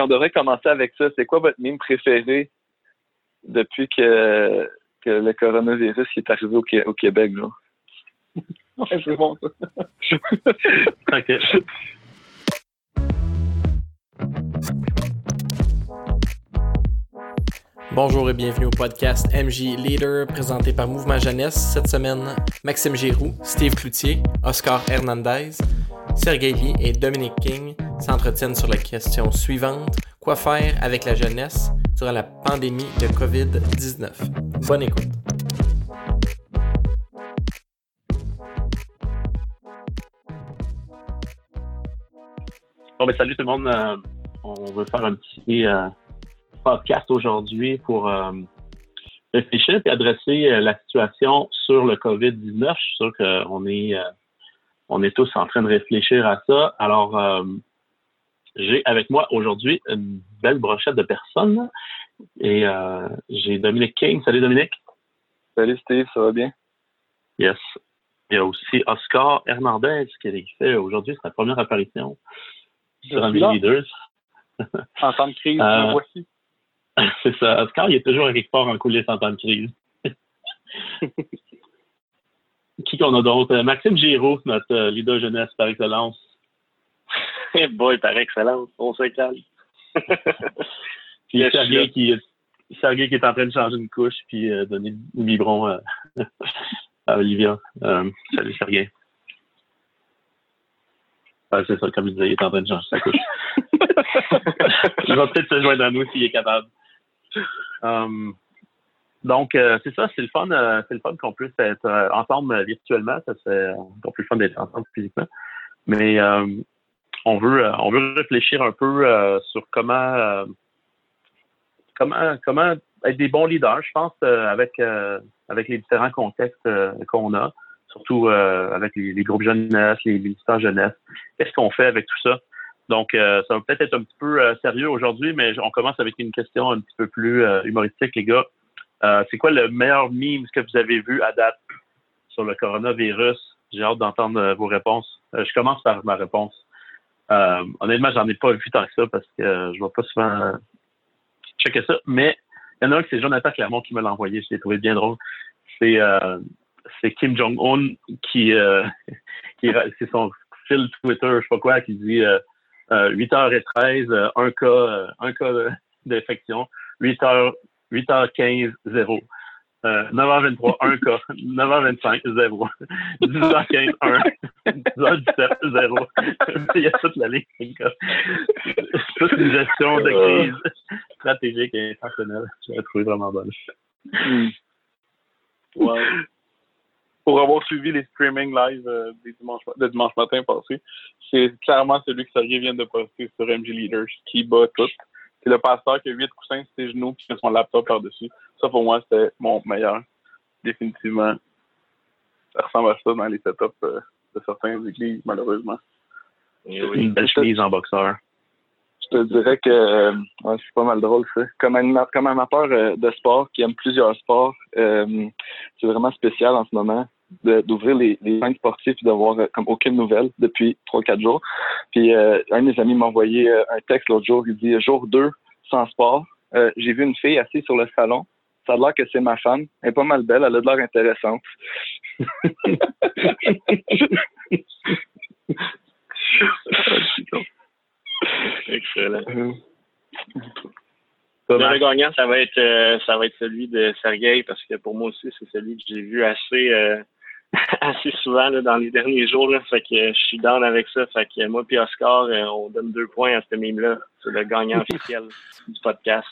on devrait commencer avec ça. C'est quoi votre mime préféré depuis que, que le coronavirus est arrivé au, au Québec, genre? ouais, c'est bon, ça. OK. Bonjour et bienvenue au podcast MJ Leader présenté par Mouvement Jeunesse. Cette semaine, Maxime Giroux, Steve Cloutier, Oscar Hernandez, Sergei Lee et Dominique King s'entretiennent sur la question suivante quoi faire avec la jeunesse durant la pandémie de COVID-19 Bonne écoute. Bon, ben, salut tout le monde. Euh, on veut faire un petit euh, podcast aujourd'hui pour euh, réfléchir et adresser la situation sur le COVID-19. Je suis sûr qu'on est, on est tous en train de réfléchir à ça. Alors, j'ai avec moi aujourd'hui une belle brochette de personnes et j'ai Dominique King. Salut Dominique. Salut Steve, ça va bien? Yes. Il y a aussi Oscar Hernandez qui fait aujourd'hui sa première apparition sur un Leaders. en temps de crise, euh, voici. C'est ça. Oscar, il est toujours quelque part en coulisses en temps de crise. Qui qu'on a d'autre? Euh, Maxime Giraud, notre euh, leader jeunesse par excellence. Eh boy, par excellence, on se calme. puis Sergei qui, Sergei qui est en train de changer une couche puis donner du biberon à, Olivia. salut Sergei c'est ça, comme il disait, il est en train de changer sa couche. il va peut-être se joindre à nous s'il est capable. Um, donc, euh, c'est ça, c'est le fun, euh, c'est le fun qu'on puisse être euh, ensemble virtuellement. Ça c'est encore plus fun d'être ensemble physiquement. Mais on veut, on veut réfléchir un peu sur comment, comment, comment être des bons leaders. Je pense avec avec les différents contextes qu'on a surtout euh, avec les, groupes jeunesse, les militants jeunesse. Qu'est-ce qu'on fait avec tout ça? Donc, euh, ça va peut-être être un petit peu euh, sérieux aujourd'hui, mais on commence avec une question un petit peu plus humoristique, les gars. C'est quoi le meilleur meme que vous avez vu à date sur le coronavirus? J'ai hâte d'entendre vos réponses. je commence par ma réponse. honnêtement, j'en ai pas vu tant que ça parce que je vois pas souvent checker ça, mais il y en a un que c'est Jonathan Clermont qui me l'a envoyé. Je l'ai trouvé bien drôle. C'est Kim Jong-un qui, euh, qui c'est son fil Twitter, je sais pas quoi, qui dit euh, 8h13, euh, un cas, euh, un cas d'infection, 8h, 8h15, 0. 9h23, 1 cas. 9h25, 0. 10h15, 1. 10h17, 0. Il y a toute la ligne. Toute une gestion de crise stratégique et intentionnelle. Je l'ai trouvé vraiment bonne. Mm pour avoir suivi les streaming live euh, des dimanche, de dimanche matin passé, c'est clairement celui que Sergei vient de poster sur MG Leaders qui bat tout. C'est le pasteur qui a huit coussins sur ses genoux et qui a son laptop par-dessus. Ça, pour moi, c'était mon meilleur. Définitivement. Ça ressemble à ça dans les setups euh, de certains églises, malheureusement. Une belle chemise en boxeur. Je te dirais que euh, c'est pas mal drôle ça. Comme, comme amateur euh, de sport qui aime plusieurs sports, euh, c'est vraiment spécial en ce moment d'ouvrir les, les sportifs sportifs et d'avoir comme aucune nouvelle depuis trois quatre jours. Puis un de mes amis m'a envoyé un texte l'autre jour, il dit jour 2 sans sport. J'ai vu une fille assise sur le salon. Ça a l'air que c'est ma femme. Elle est pas mal belle, elle a de l'air intéressante. Excellent. Euh, le gagnant, ça va être euh, ça va être celui de Sergei parce que pour moi aussi, c'est celui que j'ai vu assez euh, assez souvent dans les derniers jours. Là, fait que je suis down avec ça. Fait que moi et Oscar, on donne deux points à ce mime-là. C'est le gagnant officiel du podcast.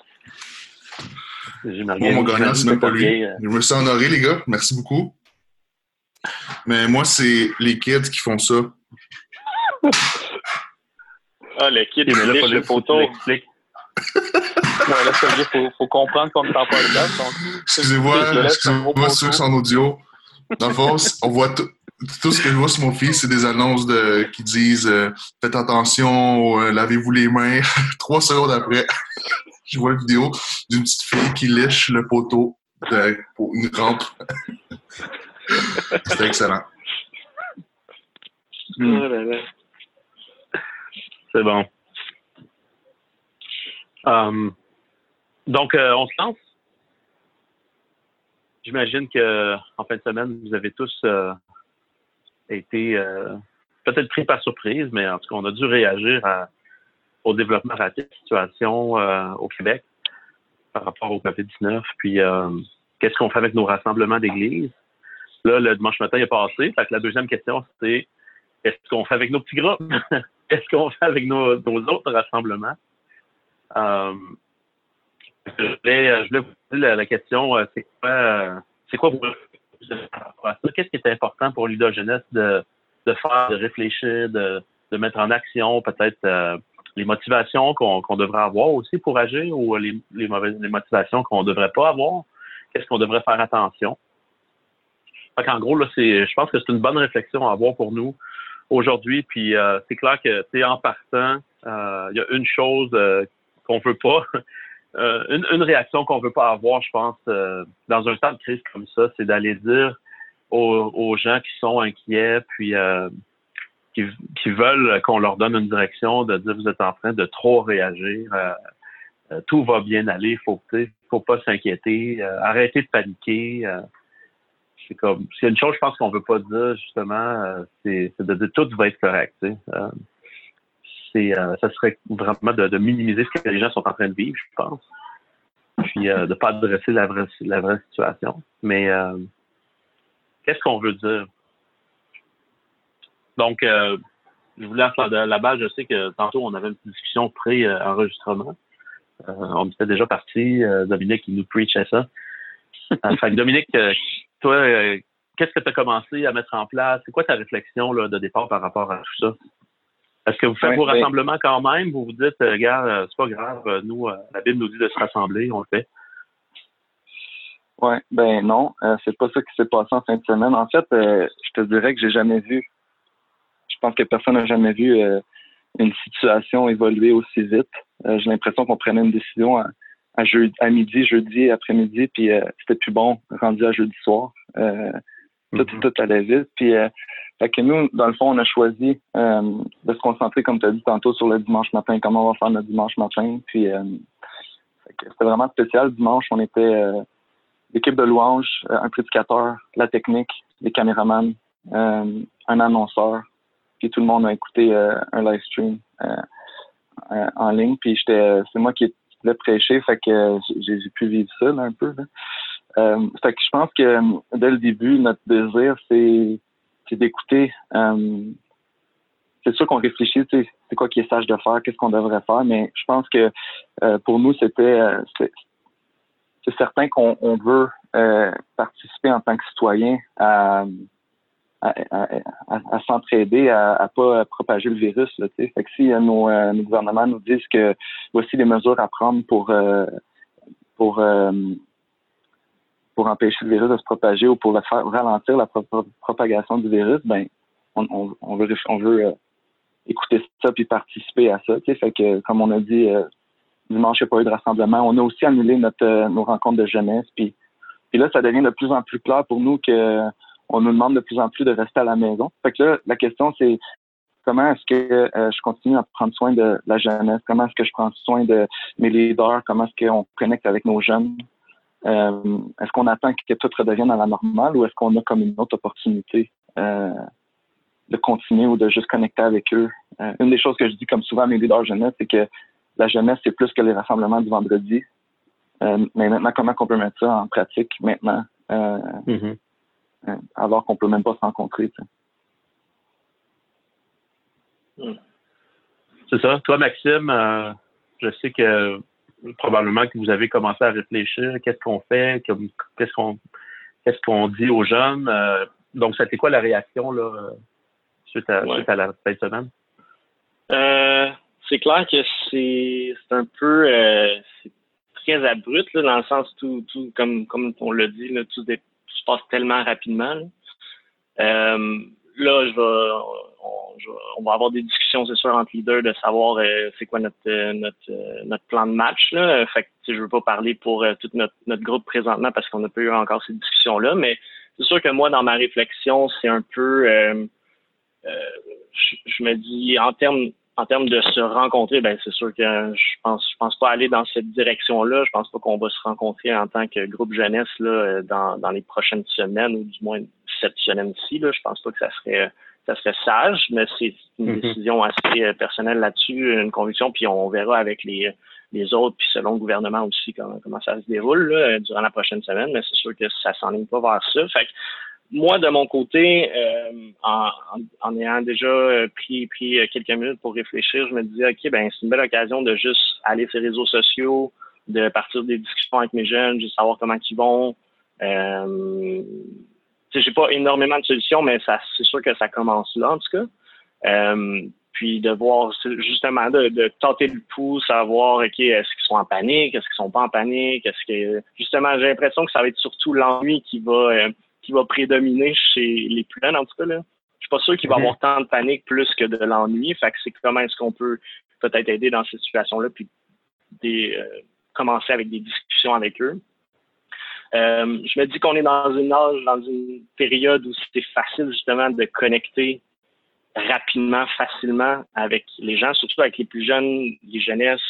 Moi, mon gagnant, c'est même pas lui. Je me sens honoré, les gars. Merci beaucoup. Mais moi, c'est les kids qui font ça. Ah, le là, le photo. là, il faut, faut comprendre qu'on est en podcast. Excusez-moi, excusez-moi ceux qui sont en audio. Dans le fond, on voit tout. Ce que je vois sur mon fils, c'est des annonces de, qui disent euh, Faites attention, euh, lavez-vous les mains. Trois secondes après, je vois une vidéo d'une petite fille qui lèche le poteau de, pour une rampe. C'était excellent. Oh. C'est bon. Um, donc, euh, on se lance? J'imagine que en fin de semaine, vous avez tous euh, été euh, peut-être pris par surprise, mais en tout cas, on a dû réagir au développement rapide de la situation au Québec par rapport au COVID-19. Puis, qu'est-ce qu'on fait avec nos rassemblements d'église? Là, le dimanche matin est passé. Fait que la deuxième question, c'est qu'est-ce qu'on fait avec nos petits groupes? qu'est-ce qu'on fait avec nos, autres rassemblements? Je voulais, vous poser la, question, euh, c'est quoi, euh, c'est quoi vous Qu'est-ce qui est important pour l'Ida Jeunesse de, de faire, de réfléchir, de, de mettre en action peut-être euh, les motivations qu'on devrait avoir aussi pour agir ou les, les mauvaises les motivations qu'on ne devrait pas avoir? Qu'est-ce qu'on devrait faire attention? en gros, là, je pense que c'est une bonne réflexion à avoir pour nous aujourd'hui. Puis c'est clair que, en partant, il y a une chose qu'on veut pas, euh, une, une, réaction qu'on veut pas avoir, je pense, euh, dans un temps de crise comme ça, c'est d'aller dire aux, aux, gens qui sont inquiets, puis euh, qui, qui, veulent qu'on leur donne une direction, de dire vous êtes en train de trop réagir, tout va bien aller, faut faut pas s'inquiéter, arrêtez de paniquer. c'est comme, c'est une chose, je pense qu'on veut pas dire justement, c'est, de dire tout va être correct. C'est euh, ça serait vraiment de, minimiser ce que les gens sont en train de vivre, je pense. Puis euh, de ne pas adresser la vraie, situation. Mais euh, qu'est-ce qu'on veut dire? Donc, je voulais de la base, je sais que tantôt on avait une discussion pré-enregistrement. on était déjà parti. Dominique, il nous preachait ça. fait Dominique, toi, qu'est-ce que tu as commencé à mettre en place? C'est quoi ta réflexion là, de départ par rapport à tout ça? Est-ce que vous faites vos rassemblements quand même? Vous vous dites, euh, regarde, euh, c'est pas grave, euh, nous, la Bible nous dit de se rassembler, on le fait. Oui, ben non, c'est pas ça qui s'est passé en fin de semaine. En fait, je te dirais que j'ai jamais vu, je pense que personne n'a jamais vu une situation évoluer aussi vite. j'ai l'impression qu'on prenait une décision à, à, midi, jeudi, après-midi, puis c'était plus bon rendu à jeudi soir. Tout, mm-hmm. tout allait vite. Puis fait que nous, dans le fond, on a choisi euh, de se concentrer, comme tu as dit tantôt, sur le dimanche matin, comment on va faire notre dimanche matin. Puis euh, c'était vraiment spécial. Dimanche, on était euh, l'équipe de louange, un prédicateur, la technique, les caméramans, un annonceur. Puis tout le monde a écouté un live stream en ligne. Puis j'étais, c'est moi qui voulais prêcher, fait que j'ai pu vivre ça un peu. Fait que je pense que dès le début, notre désir, c'est d'écouter. Euh, c'est sûr qu'on réfléchit, c'est quoi qui est sage de faire, qu'est-ce qu'on devrait faire, mais je pense que euh, pour nous, c'était euh, c'est certain qu'on veut participer en tant que citoyen à, à, s'entraider, à, à pas propager le virus. Là, fait que si nos, nos, gouvernements nous disent que voici les mesures à prendre pour pour pour empêcher le virus de se propager ou pour faire ralentir la propagation du virus, ben on, veut euh, écouter ça puis participer à ça. Fait que comme on a dit euh, dimanche, il n'y a pas eu de rassemblement. On a aussi annulé notre euh, nos rencontres de jeunesse. Puis, puis là, ça devient de plus en plus clair pour nous que on nous demande de plus en plus de rester à la maison. Fait que là, la question c'est comment est-ce que je continue à prendre soin de la jeunesse? Comment est-ce que je prends soin de mes leaders? Comment est-ce qu'on connecte avec nos jeunes? Euh, est-ce qu'on attend que tout redevienne à la normale ou est-ce qu'on a comme une autre opportunité euh, de continuer ou de juste connecter avec eux? Euh, une des choses que je dis comme souvent à mes leaders jeunesse, c'est que la jeunesse, c'est plus que les rassemblements du vendredi. mais maintenant, comment on peut mettre ça en pratique maintenant, mm-hmm. alors qu'on peut même pas se rencontrer? C'est ça. Toi, Maxime, je sais que probablement que vous avez commencé à réfléchir, qu'est-ce qu'on fait, qu'est-ce qu'on qu'est-ce qu'on dit aux jeunes? Euh, donc, c'était quoi la réaction là, suite, à, la fin de semaine? Euh, c'est clair que c'est un peu euh, très abrupt là, dans le sens tout, tout comme, comme on l'a dit, là, tout, se passe tellement rapidement. Là, là je vais on, va avoir des discussions, c'est sûr, entre leaders de savoir euh, c'est quoi notre euh, notre euh, notre plan de match. Là. Fait que je veux pas parler pour tout notre, notre groupe présentement parce qu'on n'a pas eu encore ces discussions-là, mais c'est sûr que moi, dans ma réflexion, c'est un peu je, me dis en termes en termes de se rencontrer, ben c'est sûr que je pense je pense pas aller dans cette direction-là. Je pense pas qu'on va se rencontrer en tant que groupe jeunesse là, dans, dans les prochaines semaines ou du moins cette semaine-ci. Je pense pas que ça serait ça serait sage, mais c'est une mm-hmm. décision assez euh, personnelle là-dessus, une conviction, puis on verra avec les, les autres, puis selon le gouvernement aussi comment, comment ça se déroule là, durant la prochaine semaine, mais c'est sûr que ça s'enligne pas vers ça. Fait que, moi, de mon côté, euh, en, en, ayant déjà euh, pris, pris euh, quelques minutes pour réfléchir, je me disais, OK, ben c'est une belle occasion de juste aller sur les réseaux sociaux, de partir des discussions avec mes jeunes, de savoir comment ils vont. Euh, j'ai pas énormément de solutions, mais ça c'est sûr que ça commence là, en tout cas. Euh, puis de voir justement de, de tenter le pouls, savoir ok est-ce qu'ils sont en panique, est-ce qu'ils sont pas en panique, est-ce que justement j'ai l'impression que ça va être surtout l'ennui qui va qui va prédominer chez les plus jeunes, en tout cas. Là. Je suis pas sûr qu'il va y avoir mhm. tant de panique plus que de l'ennui. Fait que c'est comment est-ce qu'on peut peut-être aider dans cette situation-là, puis des, euh, commencer avec des discussions avec eux. Euh, je me dis qu'on est dans une âge, dans une période où c'est facile justement de connecter rapidement, facilement avec les gens, surtout avec les plus jeunes, les jeunesses,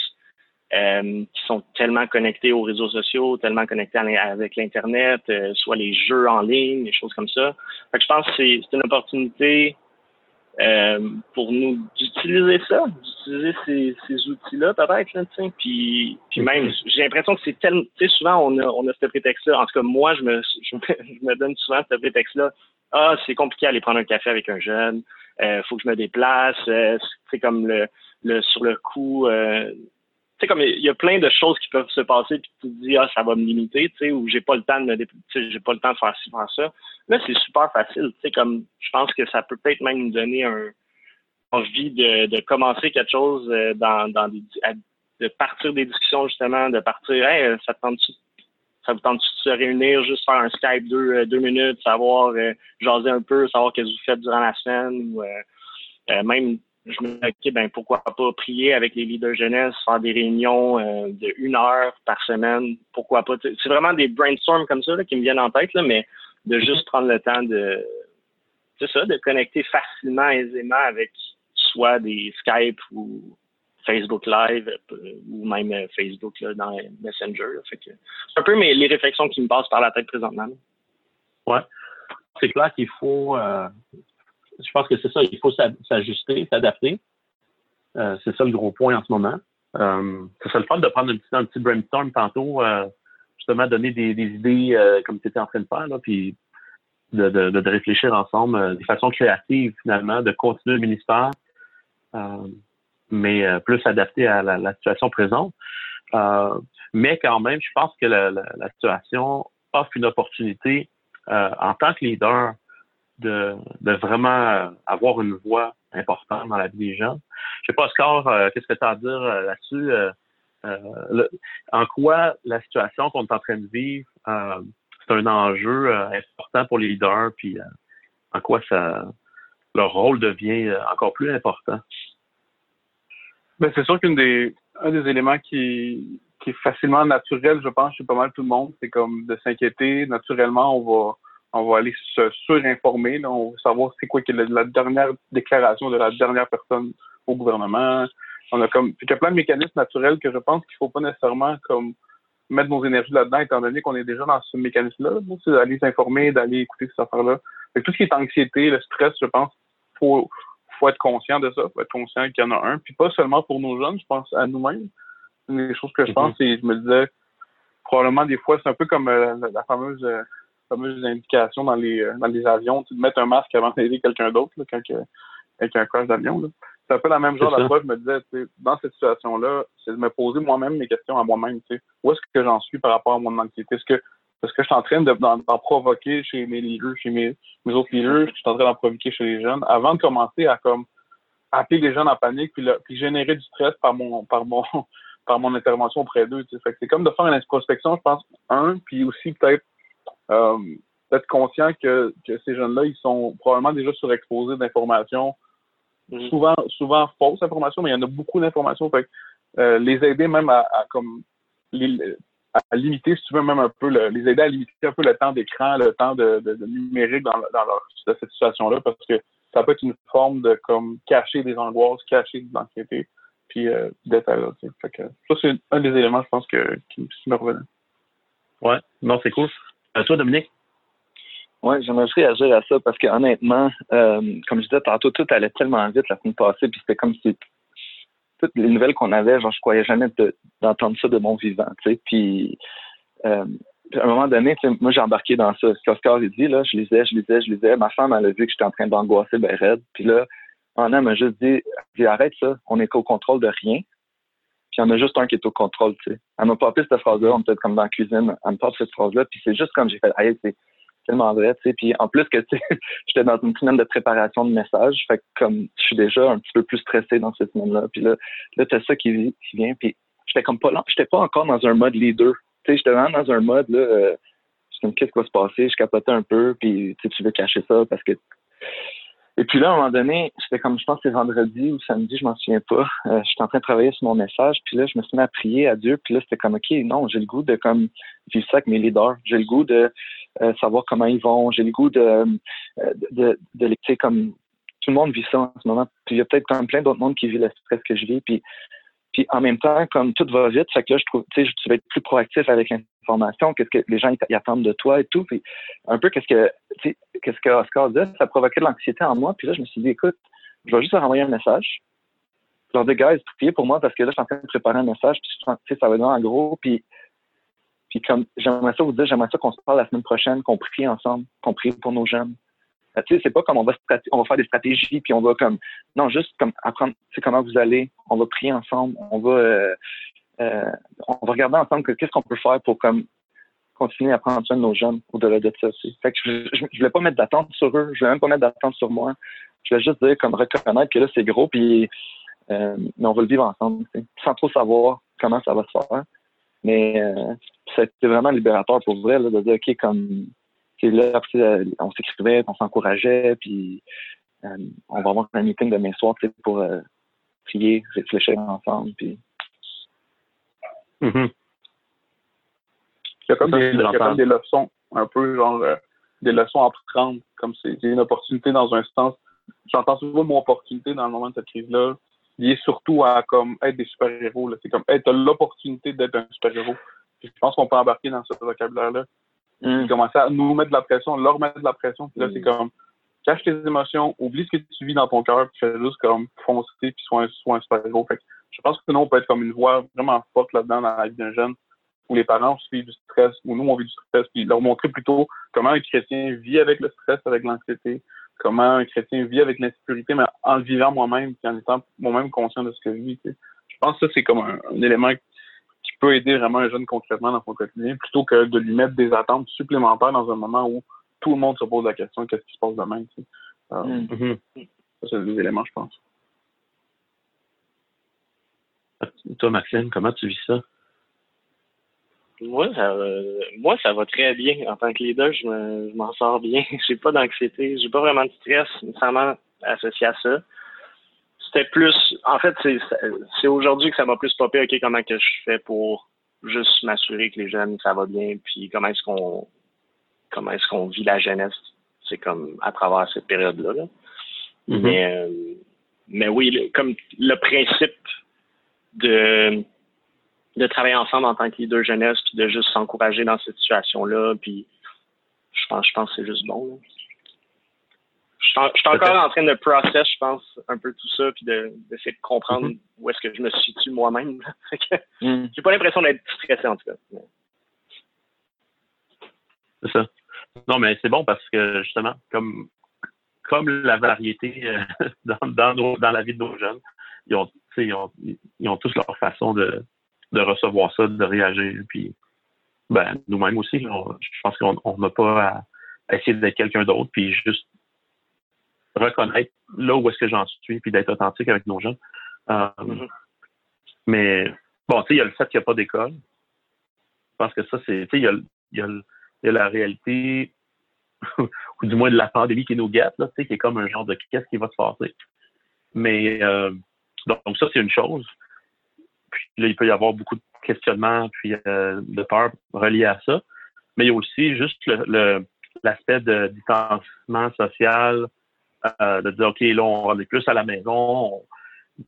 euh, qui sont tellement connectés aux réseaux sociaux, tellement connectés avec l'Internet, euh, soit les jeux en ligne, des choses comme ça. Fait que je pense que c'est une opportunité pour nous d'utiliser ça, d'utiliser ces, ces outils-là peut-être, là, puis, puis même, j'ai l'impression que c'est tellement, tu sais, souvent on a, on a ce prétexte-là, en tout cas moi, je me, je me, donne souvent ce prétexte-là, ah, c'est compliqué d'aller prendre un café avec un jeune, euh, faut que je me déplace, c'est comme le, le sur le coup, euh, sais, comme il y a plein de choses qui peuvent se passer, puis tu te dis, ah, ça va me limiter, tu sais, ou j'ai pas le temps de me j'ai pas le temps de faire ci, faire ça. Là, c'est super facile, tu sais, comme, je pense que ça peut peut-être même nous donner un, envie de, de commencer quelque chose euh, dans, dans des, de partir des discussions, justement, de partir, hey, euh, ça tente ça vous tente de se réunir, juste faire un Skype deux, euh, deux minutes, savoir jaser un peu, savoir ce que vous faites durant la semaine, ou même je me dis, ben, pourquoi pas prier avec les leaders jeunesse, faire des réunions euh, de une heure par semaine, pourquoi pas? C'est vraiment des brainstorms comme ça qui me viennent en tête, là, mais de juste prendre le temps de, c'est ça, de connecter facilement, aisément avec soit des Skype ou Facebook Live euh, ou même euh, Facebook là, dans Messenger. c'est un peu mes, les réflexions qui me passent par la tête présentement. Ouais. C'est clair qu'il faut, je pense que c'est ça, il faut s'ajuster, s'adapter. Euh, c'est ça le gros point en ce moment. Euh, c'est le fun de prendre un petit, brainstorm tantôt, euh, justement donner des, idées euh, comme tu étais en train de faire, là, puis de, réfléchir ensemble de façon créative finalement, de continuer le ministère, mais plus adapté à la, situation présente. mais quand même, je pense que la situation offre une opportunité en tant que leader de, vraiment avoir une voix importante dans la vie des gens. Je sais pas, Oscar, euh, qu'est-ce que tu as à dire euh, là-dessus? Euh, en quoi la situation qu'on est en train de vivre, c'est un enjeu important pour les leaders, puis en quoi ça leur rôle devient encore plus important? Ben, c'est sûr qu'un des, des éléments qui, qui est facilement naturel, je pense, chez pas mal tout le monde, c'est comme de s'inquiéter. Naturellement, on va on va aller se surinformer. On va savoir c'est quoi la, dernière déclaration de la dernière personne au gouvernement. On a comme il y a plein de mécanismes naturels que je pense qu'il faut pas nécessairement comme mettre nos énergies là-dedans, étant donné qu'on est déjà dans ce mécanisme-là. C'est d'aller s'informer, d'aller écouter ces affaires-là. Tout ce qui est anxiété, le stress, je pense, faut faut être conscient de ça, faut être conscient qu'il y en a un. Puis pas seulement pour nos jeunes, je pense à nous-mêmes. Une des choses que je pense, c'est je me disais probablement des fois, c'est un peu comme euh, la, fameuse euh, fameuses indications dans les, euh, dans les avions, de mettre un masque avant d'aider quelqu'un d'autre quand il y a un crash d'avion. C'est un peu la même chose fois, je me disais, dans cette situation-là, c'est de me poser moi-même mes questions à moi-même. Où est-ce que j'en suis par rapport à mon anxiété? Est-ce que, est-ce que je suis en train d'en provoquer chez mes leaders, chez mes, mes autres leaders? Je suis en train d'en provoquer chez les jeunes avant de commencer à comme appeler les jeunes en panique puis, puis générer du stress par mon par mon par mon intervention auprès d'eux. c'est comme de faire une introspection, je pense, un, puis aussi peut-être euh, être conscient que, que ces jeunes-là, ils sont probablement déjà surexposés d'informations, mm-hmm. souvent, souvent fausses informations, mais il y en a beaucoup d'informations. Fait euh, les aider même à, comme à limiter, si tu veux, même un peu les aider à limiter un peu le temps d'écran, le temps de, de, numérique dans, dans leur, cette situation-là, parce que ça peut être une forme de comme cacher des angoisses, cacher de l'anxiété, puis euh, d'être à que, ça, c'est un des éléments, je pense, que, qui, me revenait. Ouais, non, c'est cool. À toi, Dominique? Oui, j'aimerais réagir à ça parce que honnêtement, euh, comme je disais tantôt, tout allait tellement vite la semaine passée, puis c'était comme si toutes les nouvelles qu'on avait, genre je croyais jamais d'entendre ça de mon vivant. Puis euh, à un moment donné, moi j'ai embarqué dans ça. Ce qu'Oscar a dit, là, je lisais, je lisais, je lisais. Ma femme, elle a vu que j'étais en train d'angoisser ben raide. Puis là, Anna m'a juste dit, dit arrête ça, on n'est qu'au contrôle de rien. Puis il y en a juste un qui est au contrôle, tu sais. Elle m'a pas cette phrase-là, on peut être comme dans la cuisine, elle me parle cette phrase-là, puis c'est juste comme j'ai fait, hey, c'est tellement vrai, tu sais. Puis en plus que, tu sais, j'étais dans une semaine de préparation de messages, fait que comme je suis déjà un petit peu plus stressé dans cette semaine-là, puis là, là t'as ça qui, vient, puis j'étais comme pas là, j'étais pas encore dans un mode leader, tu sais, j'étais vraiment dans un mode, là, euh, comme, qu'est-ce qui va se passer, je capotais un peu, puis tu veux cacher ça parce que et puis là, à un moment donné, c'était comme, je pense c'est vendredi ou samedi, je m'en souviens pas. Euh, j'étais en train de travailler sur mon message, puis là, je me suis mis à prier à Dieu, puis là, c'était comme, OK, non, j'ai le goût de comme vivre ça avec mes leaders. J'ai le goût de euh, savoir comment ils vont. J'ai le goût de, euh, de, de, de comme tout le monde vit ça en ce moment. Puis il y a peut-être comme plein d'autres mondes qui vivent le stress que je vis. Puis, puis en même temps, comme tout va vite, fait que là, je trouve, tu sais, tu vas être plus proactif avec l'information, qu'est-ce que les gens attendent de toi et tout. Puis un peu qu'est-ce que, tu sais, qu'est-ce que Oscar disait, ça provoquait de l'anxiété en moi. Puis là, je me suis dit, écoute, je vais juste leur envoyer un message. Je leur dis, guys, priez pour moi parce que là, je suis en train de préparer un message. Puis tu sais, ça va être en gros. Puis puis comme j'aimerais ça vous dire, j'aimerais ça qu'on se parle la semaine prochaine, qu'on prie ensemble, qu'on prie pour nos jeunes. Euh, tu sais, c'est pas comme on va faire des stratégies puis on va comme non juste comme apprendre c'est comment vous allez, on va prier ensemble, on va euh, euh, on va regarder ensemble qu'est-ce qu'on peut faire pour comme continuer à prendre soin de nos jeunes au-delà de ça aussi. Fait que je, je, voulais pas mettre d'attente sur eux, je voulais même pas mettre d'attente sur moi. Je voulais juste dire comme reconnaître que là c'est gros puis mais on va le vivre ensemble, sans trop savoir comment ça va se faire. Mais euh, vraiment libérateur pour vrai, là, de dire, OK, comme, là, euh, on s'écrivait, on s'encourageait, puis euh, on va avoir un meeting demain soir pour euh, prier, réfléchir ensemble. Puis... Mm-hmm. Il y a comme, des, il y a comme des leçons, un peu genre des leçons à prendre, comme c'est une opportunité dans un sens. J'entends souvent mon opportunité dans le moment de cette crise-là lié surtout à comme être des super-héros. C'est comme être l'opportunité d'être un super-héros. Je pense qu'on peut embarquer dans ce vocabulaire-là. Mm. Commencer à nous mettre de la pression, leur mettre de la pression. Puis là, c'est mm. comme cache tes émotions, oublie ce que tu vis dans ton cœur, puis fais juste comme foncer, puis sois un, un super-héros. je pense que sinon, on peut être comme une voix vraiment forte là-dedans dans la vie d'un jeune, où les parents vivent du stress, où nous, on vit du stress, puis leur montrer plutôt comment un chrétien vit avec le stress, avec l'anxiété, comment un chrétien vit avec l'insécurité, mais en le vivant moi-même, puis en étant moi-même conscient de ce que je vis. Je pense que ça, c'est comme un, élément qui peut aider vraiment un jeune concrètement dans son quotidien, plutôt que de lui mettre des attentes supplémentaires dans un moment où tout le monde se pose la question qu'est-ce qui se passe demain. Euh, mm. mm-hmm. Ça, c'est des éléments, je pense. Toi, Maxime, comment tu vis ça? Moi, ça, moi, ça va très bien. En tant que leader, je, m'en sors bien. j'ai pas d'anxiété, j'ai pas vraiment de stress nécessairement associé à ça. C'était plus, en fait, c'est aujourd'hui que ça m'a plus popé, OK, comment que je fais pour juste m'assurer que les jeunes, ça va bien, puis comment est-ce qu'on, comment est-ce qu'on vit la jeunesse, c'est comme à travers cette période-là. Mm-hmm. Mais, euh, mais oui, comme le principe de de travailler ensemble en tant que leader jeunesse, puis de juste s'encourager dans cette situation-là. Puis je pense, je pense que c'est juste bon. Je suis encore en train de process, je pense, un peu tout ça, puis d'essayer de, comprendre mm-hmm. où est-ce que je me situe moi-même. mm. J'ai pas l'impression d'être stressé en tout cas. C'est ça. Non, mais c'est bon parce que justement, comme comme la variété euh, dans, dans, la vie de nos jeunes, ils ont, ils ont, ils ont tous leur façon de, de recevoir ça, de réagir. Puis, ben, nous-mêmes aussi, je pense qu'on n'a pas à, essayer d'être quelqu'un d'autre, puis juste reconnaître là où est-ce que j'en suis, puis d'être authentique avec nos gens. Euh, mm-hmm. Mais bon, tu sais, il y a le fait qu'il n'y a pas d'école. Je pense que ça, c'est, tu sais, il y a, y, a, y a, la réalité, ou du moins de la pandémie qui nous guette, là, tu sais, qui est comme un genre de qu'est-ce qui va se passer. Mais euh, donc, ça, c'est une chose. Puis là, il peut y avoir beaucoup de questionnements puis euh, de peur reliés à ça. Mais il y a aussi juste l'aspect de distanciement social, euh, de dire, OK, là, on est plus à la maison,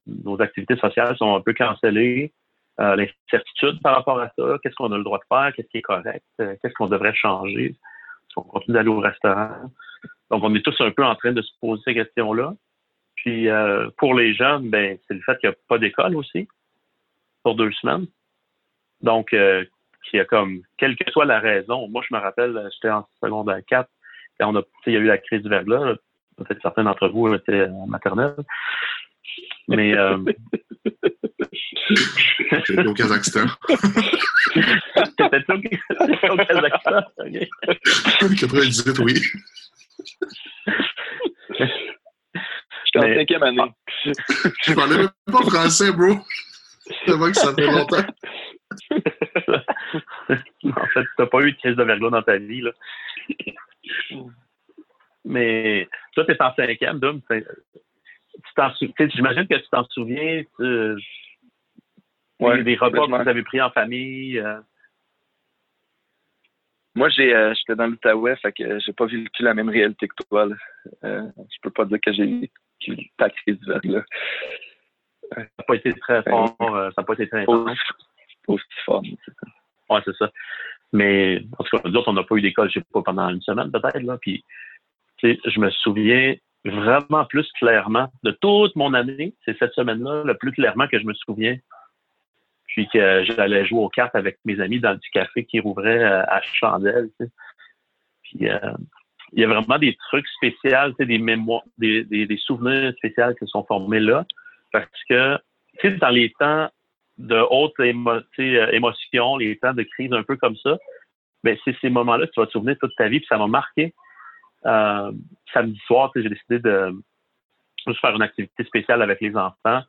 nos activités sociales sont un peu cancellées, euh, l'incertitude par rapport à ça, qu'est-ce qu'on a le droit de faire, qu'est-ce qui est correct, euh, qu'est-ce qu'on devrait changer, si on continue d'aller au restaurant. Donc, on est tous un peu en train de se poser ces questions-là. Puis, pour les jeunes, ben, c'est le fait qu'il n'y a pas d'école aussi pour deux semaines. Donc, qu'il y a comme, quelle que soit la raison, moi, je me rappelle, j'étais en secondaire 4, quand on a, il y a eu la crise du verglas, peut-être certains d'entre vous étaient en maternelle. Mais. Euh... C'était au Kazakhstan. C'était au, Kazakhstan, OK. 98, oui. J'étais en cinquième année. Je parlais même pas français, bro. C'est vrai que ça fait longtemps. en fait, t'as pas eu de crise de verglas dans ta vie, là. Mais toi, t'es en cinquième, Dom. J'imagine que tu t'en souviens tu, ouais, des repas que vous avez pris en famille. Euh. Moi, j'ai, euh, j'étais dans l'Outaouais, fait que j'ai pas vécu la même réalité que toi. Là. Euh, je peux pas dire que j'ai vécu ta crise du. Ça n'a pas été très fort, ça n'a pas été très fort. Aussi fort, c'est ça. Ouais, c'est ça. Mais en tout cas, nous autres, on n'a pas eu d'école, je sais pas, pendant une semaine peut-être, là. Puis, je me souviens vraiment plus clairement de toute mon année. C'est cette semaine-là, le plus clairement que je me souviens. Puis que j'allais jouer aux cartes avec mes amis dans le café qui rouvrait euh, à chandelle. Puis euh, il y a vraiment des trucs spéciaux, des mémoires, des, souvenirs spéciaux qui sont formés là. Parce que, dans les temps de haute euh, émotion, les temps de crise un peu comme ça, ben c'est ces moments-là que tu vas te souvenir toute ta vie, puis ça m'a marqué. Euh, samedi soir, j'ai décidé de faire une activité spéciale avec les enfants.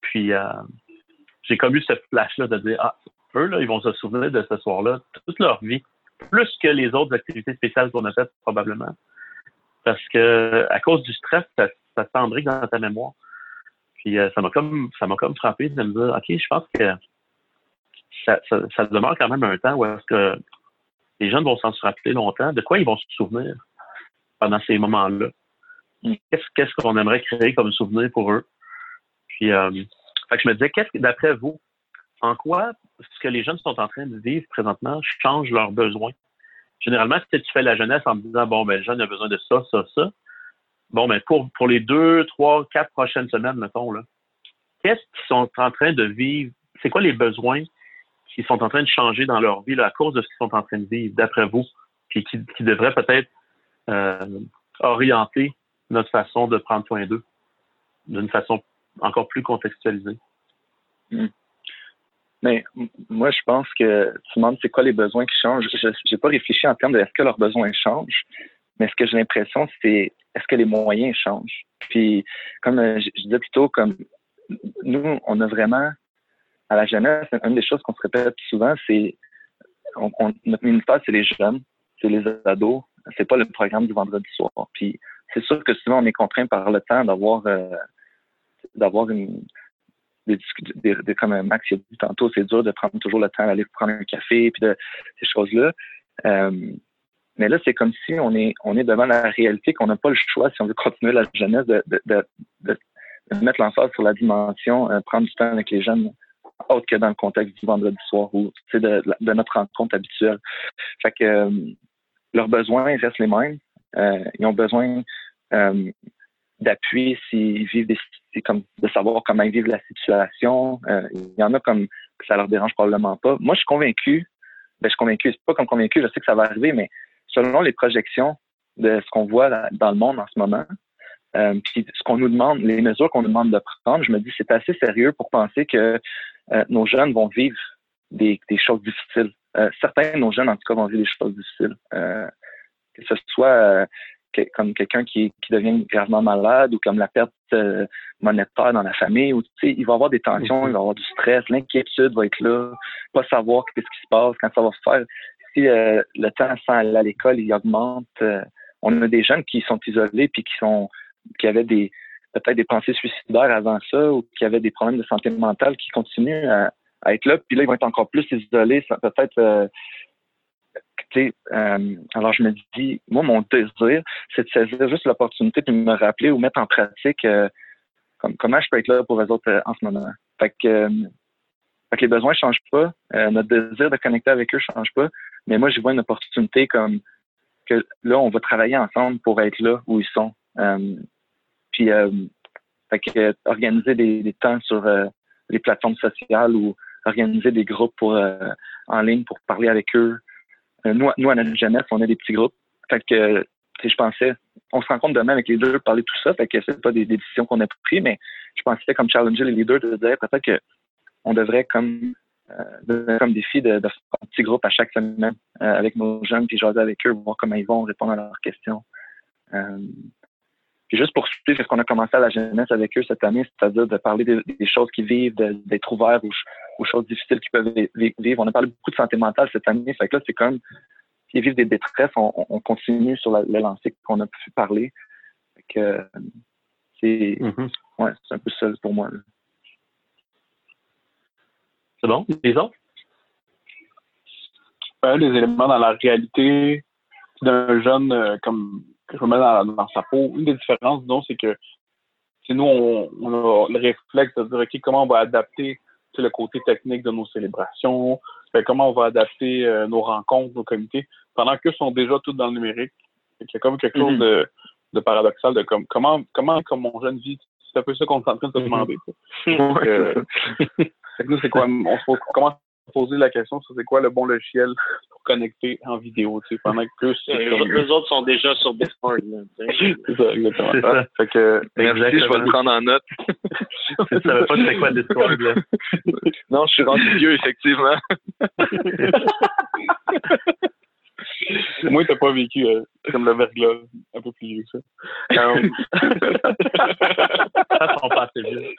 Puis euh, j'ai comme eu ce flash-là de dire Ah, eux, ils vont se souvenir de ce soir-là toute leur vie, plus que les autres activités spéciales qu'on a faites probablement. Parce que à cause du stress, ça, ça dans ta mémoire. Puis euh, ça m'a comme ça m'a comme frappé de me dire OK, je pense que ça demeure quand même un temps où est-ce que les jeunes vont s'en rappeler longtemps. De quoi ils vont se souvenir? Pendant ces moments-là. Mm. Qu'est-ce qu'on aimerait créer comme souvenir pour eux? Puis, euh, je me disais, qu'est-ce que, d'après vous, en quoi ce que les jeunes sont en train de vivre présentement change leurs besoins? Généralement, si tu fais la jeunesse en me disant, bon, ben, le jeune a besoin de ça, ça, ça, bon, ben, pour, pour les deux, trois, quatre prochaines semaines, mettons, là, qu'est-ce qu'ils sont en train de vivre? C'est quoi les besoins qui sont en train de changer dans leur vie à cause de ce qu'ils sont en train de vivre, d'après vous? Puis qui, qui devraient peut-être orienter notre façon de prendre soin d'eux d'une façon encore plus contextualisée. Hmm. Mais moi, je pense que tu demandes c'est quoi les besoins qui changent. Je n'ai pas réfléchi en termes de est-ce que leurs besoins changent, mais ce que j'ai l'impression, c'est est-ce que les moyens changent? Puis, comme euh, je, disais plutôt, comme nous, on a vraiment, à la jeunesse, une des choses qu'on se répète souvent, c'est notre ministère, c'est les jeunes, c'est les ados, c'est pas le programme du vendredi soir. Puis c'est sûr que souvent on est contraint par le temps d'avoir euh, d'avoir une des, des, comme Max a dit tantôt, c'est dur de prendre toujours le temps d'aller prendre un café puis de ces choses-là. Euh, mais là, c'est comme si on est on est devant la réalité qu'on n'a pas le choix si on veut continuer la jeunesse de, de, de, de mettre l'emphase sur la dimension, euh, prendre du temps avec les jeunes autre que dans le contexte du vendredi soir ou de, de notre rencontre habituelle. Fait que leurs besoins restent les mêmes. Euh, ils ont besoin euh, d'appui s'ils vivent des comme de savoir comment ils vivent la situation. Euh, il y en a comme que ça leur dérange probablement pas. Moi, je suis convaincu, ben, je suis convaincu, c'est pas comme convaincu, je sais que ça va arriver, mais selon les projections de ce qu'on voit dans le monde en ce moment, euh, puis ce qu'on nous demande, les mesures qu'on nous demande de prendre, je me dis c'est assez sérieux pour penser que euh, nos jeunes vont vivre des, des choses difficiles. Euh, certains de nos jeunes, en tout cas, vont vivre des choses difficiles. Euh, que ce soit euh, comme quelqu'un qui, qui devient gravement malade ou comme la perte monétaire dans la famille, ou, il va avoir des tensions, il va y avoir du stress, l'inquiétude va être là, pas savoir qu'est-ce qui se passe, quand ça va se faire. Si le temps sans aller à l'école, il augmente, on a des jeunes qui sont isolés puis qui sont qui avaient des peut-être des pensées suicidaires avant ça ou qui avaient des problèmes de santé mentale qui continuent à, à être là. Puis là, ils vont être encore plus isolés. Peut-être euh, euh, alors je me dis, moi, mon désir, c'est de saisir juste l'opportunité de me rappeler ou mettre en pratique euh, comment je peux être là pour les autres en ce moment. Fait que, fait que les besoins ne changent pas, notre désir de connecter avec eux ne change pas, mais moi, je vois une opportunité comme que là, on va travailler ensemble pour être là où ils sont. puis, fait que, organiser des, des temps sur les plateformes sociales ou organiser des groupes pour, en ligne pour parler avec eux. Euh, nous, nous, à notre jeunesse, on a des petits groupes. Fait que, je pensais, on se rend compte demain avec les leaders de parler de tout ça. Fait que c'est pas des, décisions qu'on a prises, mais je pensais comme challenger les leaders de dire peut-être qu'on devrait comme euh, comme défi de, de, faire un petit groupe à chaque semaine euh, avec nos jeunes, puis jaser avec eux, voir comment ils vont répondre à leurs questions. Euh, puis juste pour suivre ce qu'on a commencé à la jeunesse avec eux cette année, c'est-à-dire de parler des, choses qu'ils vivent, d'être ouverts aux, choses difficiles qu'ils peuvent vivre. On a parlé beaucoup de santé mentale cette année. Fait que là, c'est comme s'ils vivent des détresses, on, continue sur la, le lancé qu'on a pu parler. Fait que c'est mm-hmm. ouais, c'est un peu seul pour moi. C'est bon? Les autres? Ouais, les éléments dans la réalité d'un jeune euh, comme je me mets dans, sa peau. Une des différences, disons, c'est que nous, on, a le réflexe de dire, OK, comment on va adapter le côté technique de nos célébrations, ben, comment on va adapter euh, nos rencontres, nos comités, pendant qu'eux sont déjà tous dans le numérique. Il y a comme quelque chose mm-hmm. de, paradoxal de comme, comment, comment, comme mon jeune vit, c'est un peu ça qu'on est en train de se mm-hmm. demander. Donc, euh, nous, c'est quoi, on se comment poser la question sur c'est quoi le bon logiciel connecter en vidéo, tu sais, pendant que les autres sont déjà sur Discord. c'est ça, exactement. C'est ça. Fait que, merci, je vais le prendre en note. tu savais pas c'est quoi Discord, là. non, je suis rendu vieux, effectivement. Moi, t'as pas vécu euh, comme le verglas, un peu plus vieux que ça. Um... ça sont pas assez vieux.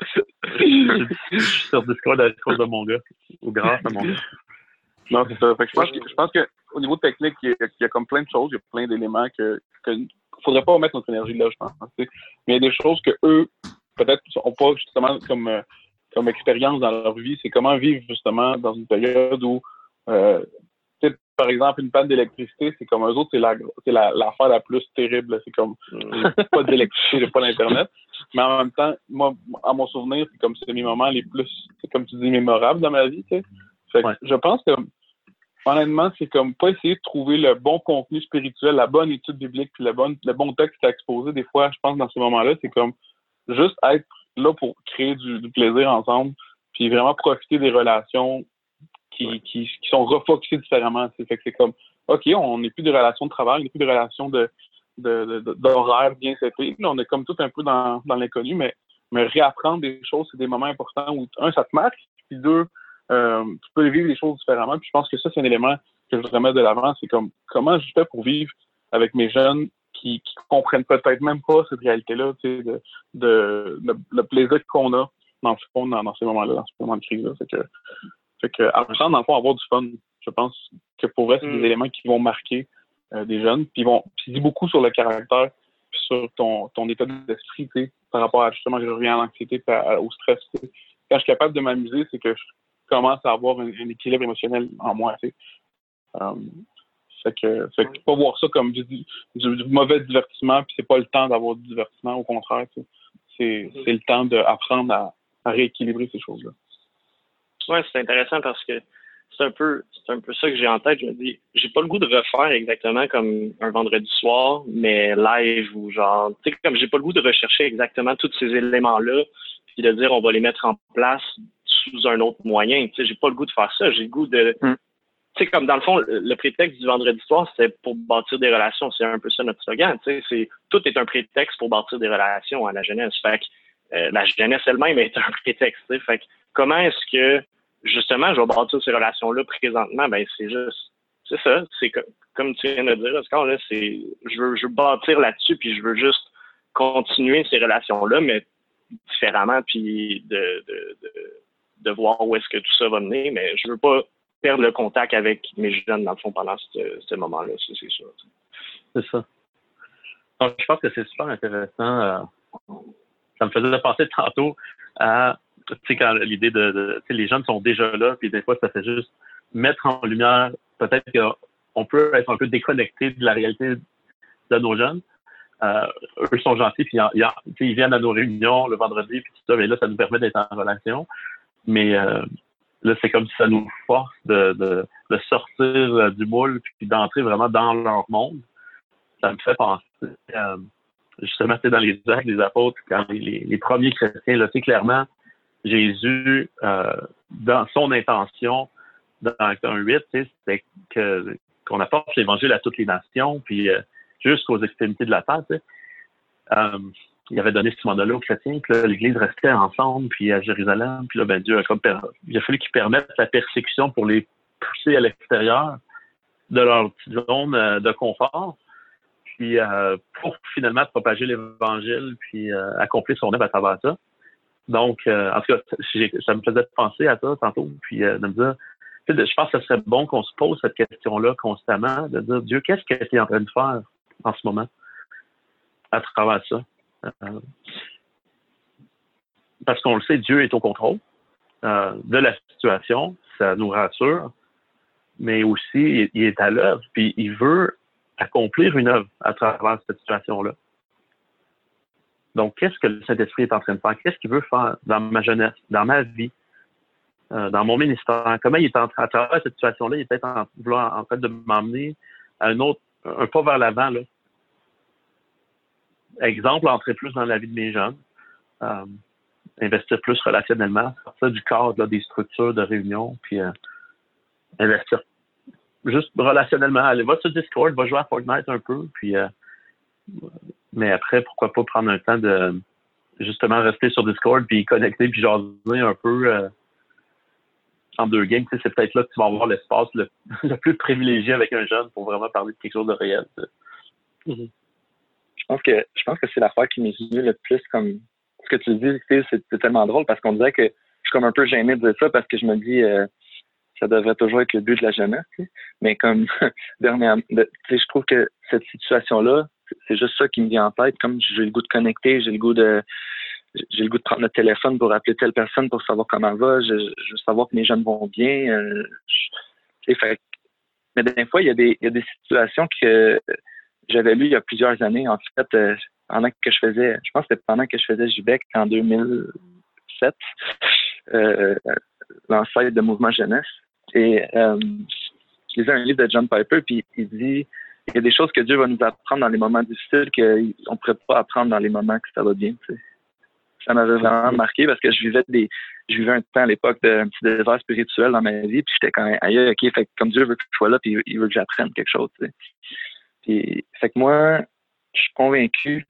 Je suis sur Discord à cause de mon gars, ou grâce à mon gars. Non, c'est ça. Fait que je pense que je pense qu'au niveau technique, il y, a, il y, a, comme plein de choses, il y a plein d'éléments que, que faudrait pas mettre notre énergie là, je pense. Mais il y a des choses que eux, peut-être, ont pas justement comme euh, comme expérience dans leur vie, c'est comment vivre justement dans une période où euh, par exemple, une panne d'électricité, c'est comme eux autres, c'est la, c'est la, l'affaire la plus terrible. C'est comme, mm. pas d'électricité, pas d'Internet. Mais en même temps, moi, à mon souvenir, c'est comme, c'est mes moments les plus, comme tu dis, mémorables dans ma vie, tu sais. Fait que je pense que, honnêtement, c'est comme pas essayer de trouver le bon contenu spirituel, la bonne étude biblique, puis le bon, le bon texte à exposer. Des fois, je pense, dans ces moments-là, c'est comme juste être là pour créer du plaisir ensemble, puis vraiment profiter des relations qui, qui, sont refocusés différemment. Fait que c'est comme, OK, on n'est plus de relations de travail, on n'est plus de relations de, d'horaire bien séparés. on est comme tout un peu dans, dans l'inconnu, mais, mais réapprendre des choses, c'est des moments importants où, un, ça te marque, puis deux, euh, tu peux vivre les choses différemment. Puis je pense que ça, c'est un élément que je voudrais mettre de l'avant. C'est comme, comment je fais pour vivre avec mes jeunes qui, qui comprennent peut-être même pas cette réalité-là, tu sais, de, le plaisir qu'on a dans, dans, dans ces moments-là, dans ce moment de crise-là. C'est que fait que, dans le fond, avoir du fun, je pense que pour vrai, c'est des mm. éléments qui vont marquer euh, des jeunes. Puis, vont, puis, dit beaucoup sur le caractère, puis sur ton, ton état d'esprit, tu sais, par rapport à justement, je reviens à l'anxiété, au stress. Quand je suis capable de m'amuser, c'est que je commence à avoir un, équilibre émotionnel en moi, tu sais. Euh, fait que, fait que pas voir ça comme du, mauvais divertissement, puis c'est pas le temps d'avoir du divertissement, au contraire, c'est, c'est le temps d'apprendre à, rééquilibrer ces choses-là. Ouais, c'est intéressant parce que c'est un peu c'est un peu ça que j'ai en tête. Je me dis, j'ai pas le goût de refaire exactement comme un vendredi soir, mais live ou genre, tu sais, comme j'ai pas le goût de rechercher exactement tous ces éléments-là, puis de dire on va les mettre en place sous un autre moyen. Tu sais, j'ai pas le goût de faire ça. J'ai le goût de mm. Tu sais, comme dans le fond, le prétexte du vendredi soir, c'est pour bâtir des relations. C'est un peu ça notre slogan. Tu sais, c'est, tout est un prétexte pour bâtir des relations à la jeunesse. Fait que, euh, la jeunesse elle-même est un prétexte. Tu sais. Fait que, comment est-ce que justement, je vais bâtir ces relations-là présentement, ben c'est juste, c'est ça, c'est comme tu viens de dire, Oscar, là, c'est, je veux, je veux bâtir là-dessus, puis je veux juste continuer ces relations-là, mais différemment, puis de, de, de, voir où est-ce que tout ça va mener, mais je veux pas perdre le contact avec mes jeunes, dans le fond, pendant ce, moment-là, c'est sûr. C'est ça. Donc, je pense que c'est super intéressant. Euh, ça me faisait penser tantôt à quand l'idée de, les jeunes sont déjà là, puis des fois, ça fait juste mettre en lumière peut-être on peut être un peu déconnecté de la réalité de nos jeunes. Euh, eux sont gentils, puis ils, viennent à nos réunions le vendredi, puis tout ça, mais là, ça nous permet d'être en relation. Mais euh, là, c'est comme si ça nous force de, de, de sortir euh, du moule, puis d'entrer vraiment dans leur monde. Ça me fait penser, euh, justement, c'est dans les actes des apôtres, quand les, les premiers chrétiens, là, clairement, Jésus, euh, dans son intention, dans 1, 8, c'était que, qu'on apporte l'Évangile à toutes les nations, puis euh, jusqu'aux extrémités de la terre. Euh, il avait donné ce mandat-là aux chrétiens, puis l'Église restait ensemble, puis à Jérusalem, puis là, ben, Dieu a comme il a fallu qu'il permette la persécution pour les pousser à l'extérieur de leur zone euh, de confort, puis euh, pour finalement propager l'Évangile, puis accomplir son œuvre à travers ça. Donc, en tout cas, ça me faisait penser à ça tantôt, puis de me dire, je pense que ce serait bon qu'on se pose cette question-là constamment, de dire, Dieu, qu'est-ce que tu es en train de faire en ce moment à travers ça? Euh, parce qu'on le sait, Dieu est au contrôle euh, de la situation, ça nous rassure, mais aussi, il est à l'œuvre, puis il veut accomplir une œuvre à travers cette situation-là. Donc, qu'est-ce que le Saint-Esprit est en train de faire? Qu'est-ce qu'il veut faire dans ma jeunesse, dans ma vie? Euh, dans mon ministère? Comment il est en train, à travers cette situation-là, il est peut-être en, en train de m'emmener à un autre, un pas vers l'avant. Exemple, entrer plus dans la vie de mes jeunes, euh, investir plus relationnellement, sortir du cadre des structures de réunion, puis euh, investir juste relationnellement. Allez, va sur Discord, va jouer à Fortnite un peu, puis mais après, pourquoi pas prendre un temps de justement rester sur Discord, puis connecter, puis jaser un peu en deux games, c'est peut-être là que tu vas avoir l'espace le, plus privilégié avec un jeune pour vraiment parler de quelque chose de réel. Mm-hmm. Je pense que c'est l'affaire qui m'est venue le plus comme ce que tu dis, c'est tellement drôle parce qu'on disait que je suis comme un peu gêné de dire ça parce que je me dis euh, ça devrait toujours être le but de la jeunesse. Mais comme dernièrement, je trouve que cette situation-là, c'est juste ça qui me vient en tête. Comme j'ai le goût de connecter, j'ai le goût de j'ai le goût de prendre le téléphone pour appeler telle personne pour savoir comment elle va. Je, veux savoir que mes jeunes vont bien. Euh, mais des fois, il y, a des, il y a des situations que j'avais lues il y a plusieurs années. En fait, euh, pendant que je faisais, je pense que c'était pendant que je faisais JBEC en 2007, euh, l'ancêtre de Mouvement Jeunesse. Et euh, je lisais un livre de John Piper, puis il dit il y a des choses que Dieu va nous apprendre dans les moments difficiles qu'on ne pourrait pas apprendre dans les moments que ça va bien. Ça m'avait vraiment marqué parce que je vivais des je vivais un temps à l'époque d'un petit désert spirituel dans ma vie puis j'étais quand même ailleurs ok fait comme Dieu veut que je sois là puis il veut que j'apprenne quelque chose. Puis fait que moi je suis convaincu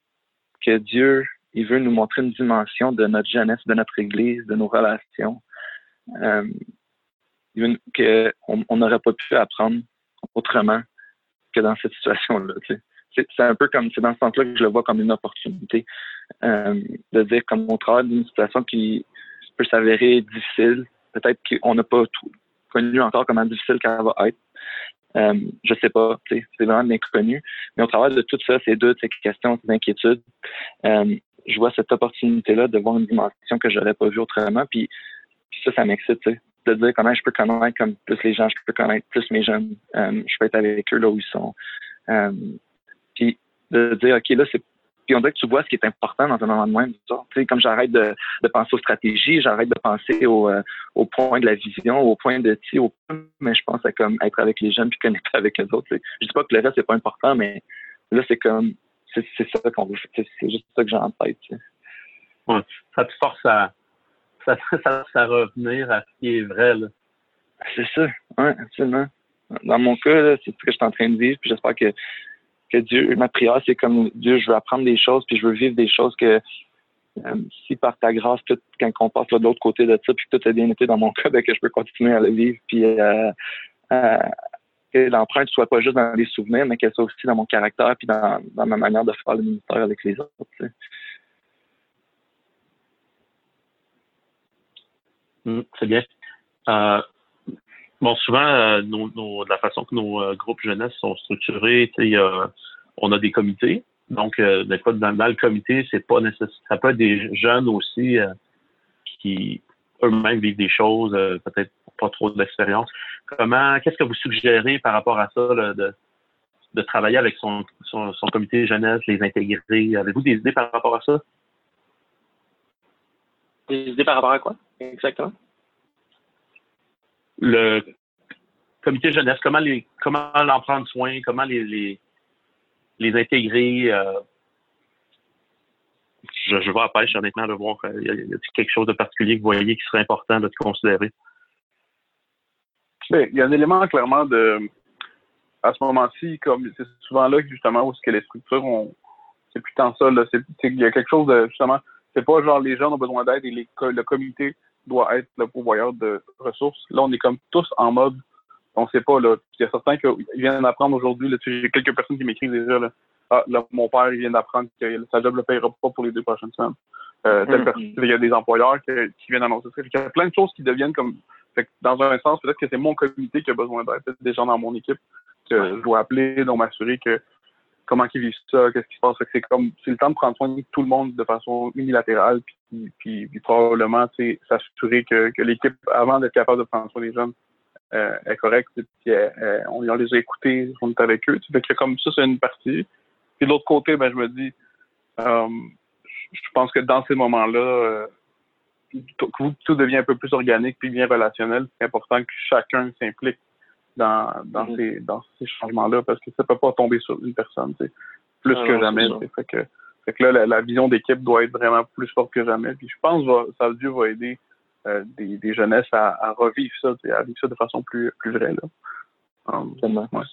que Dieu il veut nous montrer une dimension de notre jeunesse de notre église de nos relations euh, qu'on n'aurait pas pu apprendre autrement que dans cette situation là tu sais c'est un peu comme, c'est dans ce sens-là que je le vois comme une opportunité euh, de dire comme on travaille d'une situation qui peut s'avérer difficile. Peut-être qu'on n'a pas tout connu encore comment difficile qu'elle va être. Euh, je sais pas, c'est vraiment l'inconnu. Mais au travers de tout ça, ces doutes, ces questions, ces inquiétudes, euh, je vois cette opportunité-là de voir une dimension que j'aurais pas vue autrement. Puis, ça, ça m'excite, de dire comment je peux connaître comme plus les gens, je peux connaître plus mes jeunes, euh, je peux être avec eux là où ils sont. Euh, puis de dire, OK, là, c'est. Puis on dirait que tu vois ce qui est important dans un moment de même. Tu sais, comme j'arrête de, de, penser aux stratégies, j'arrête de penser au, euh, au point de la vision, au point de tu au mais je pense à comme être avec les jeunes puis connecter avec les autres. sais. Je dis pas que le reste c'est pas important, mais là c'est comme c'est ça qu'on veut. C'est juste ça que j'ai en tête. Tu sais. ouais, ça te force à ça, revenir à ce qui est vrai là. C'est ça, oui, absolument. Dans mon cas, c'est ce que je suis en train de vivre, puis j'espère que que Dieu, ma prière, c'est comme Dieu, je veux apprendre des choses, puis je veux vivre des choses que euh, si par ta grâce, tout, quand on passe de l'autre côté de ça, puis que tout a bien été dans mon cas, ben, que je peux continuer à le vivre, puis euh, euh, que l'empreinte soit pas juste dans les souvenirs, mais qu'elle soit aussi dans mon caractère, puis dans, ma manière de faire le ministère avec les autres. Mmh, c'est bien. Bon, souvent, euh, nos, la façon que nos euh, groupes jeunesse sont structurés, on a des comités. Donc, euh, fois, dans, le comité, c'est pas nécessaire. Ça peut être des jeunes aussi qui eux-mêmes vivent des choses, peut-être pas trop d'expérience. comment, qu'est-ce que vous suggérez par rapport à ça, de, de travailler avec son, son, son, comité jeunesse, les intégrer? Avez-vous des idées par rapport à ça? Des idées par rapport à quoi, exactement? Le comité jeunesse, comment les comment en prendre soin, comment les, les, les intégrer. Euh, je, je vais à pêche, honnêtement, de voir il y, a, y a quelque chose de particulier que vous voyez qui serait important de considérer? il y a un élément clairement de à ce moment-ci, comme c'est souvent là justement où ce que les structures ont c'est plus tant ça, là. Il y a quelque chose de justement, c'est pas genre les gens ont besoin d'aide et les, le comité doit être le pourvoyeur de ressources. Là, on est comme tous en mode on sait pas, là. Il y a certains qui viennent d'apprendre aujourd'hui, j'ai quelques personnes qui m'écrivent déjà, là. Ah, là, mon père, il vient d'apprendre que sa job ne le payera pas pour les deux prochaines semaines. Euh, mm-hmm. Il y a des employeurs qui, qui viennent annoncer ça. Il y a plein de choses qui deviennent comme, fait que dans un sens, peut-être que c'est mon comité qui a besoin d'aide. Peut-être des gens dans mon équipe que je dois appeler, donc m'assurer que comment ils vivent ça, qu'est-ce qui se passe. C'est comme, c'est le temps de prendre soin de tout le monde de façon unilatérale, puis, probablement, s'assurer que, l'équipe, avant d'être capable de prendre soin des jeunes, euh, est correcte. Puis, euh, euh, on, les a écoutés, on est avec eux. Fait que comme ça, c'est une partie. Puis de l'autre côté, ben, je me dis, je pense que dans ces moments-là, tout, tout, devient un peu plus organique puis bien relationnel. C'est important que chacun s'implique dans, dans, ces, dans ces changements-là parce que ça peut pas tomber sur une personne, plus ah que jamais. Fait que, fait que là, la, vision d'équipe doit être vraiment plus forte que jamais. Puis je pense que ça, Dieu va aider euh, des, des, jeunesses à, à revivre ça, à vivre ça de façon plus, plus vraie. Là. Um, ouais.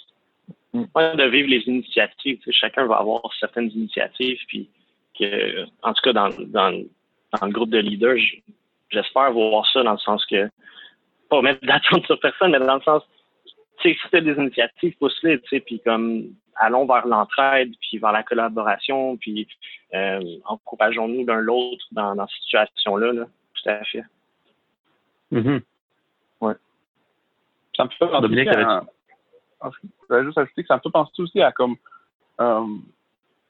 Ouais, de vivre les initiatives. Chacun va avoir certaines initiatives, puis que, en tout cas, dans, dans, dans le groupe de leaders, j'espère voir ça dans le sens que, pas mettre d'attente sur personne, mais dans le sens, tu sais, si des initiatives, pousse-les, tu sais, puis comme, allons vers l'entraide, puis vers la collaboration, puis euh, encourageons-nous l'un l'autre dans, dans cette situation-là, là. tout à fait. Mm-hmm. Ouais. Ça me fait penser à... Je vais juste ajouter que ça me fait penser aussi à comme... Euh,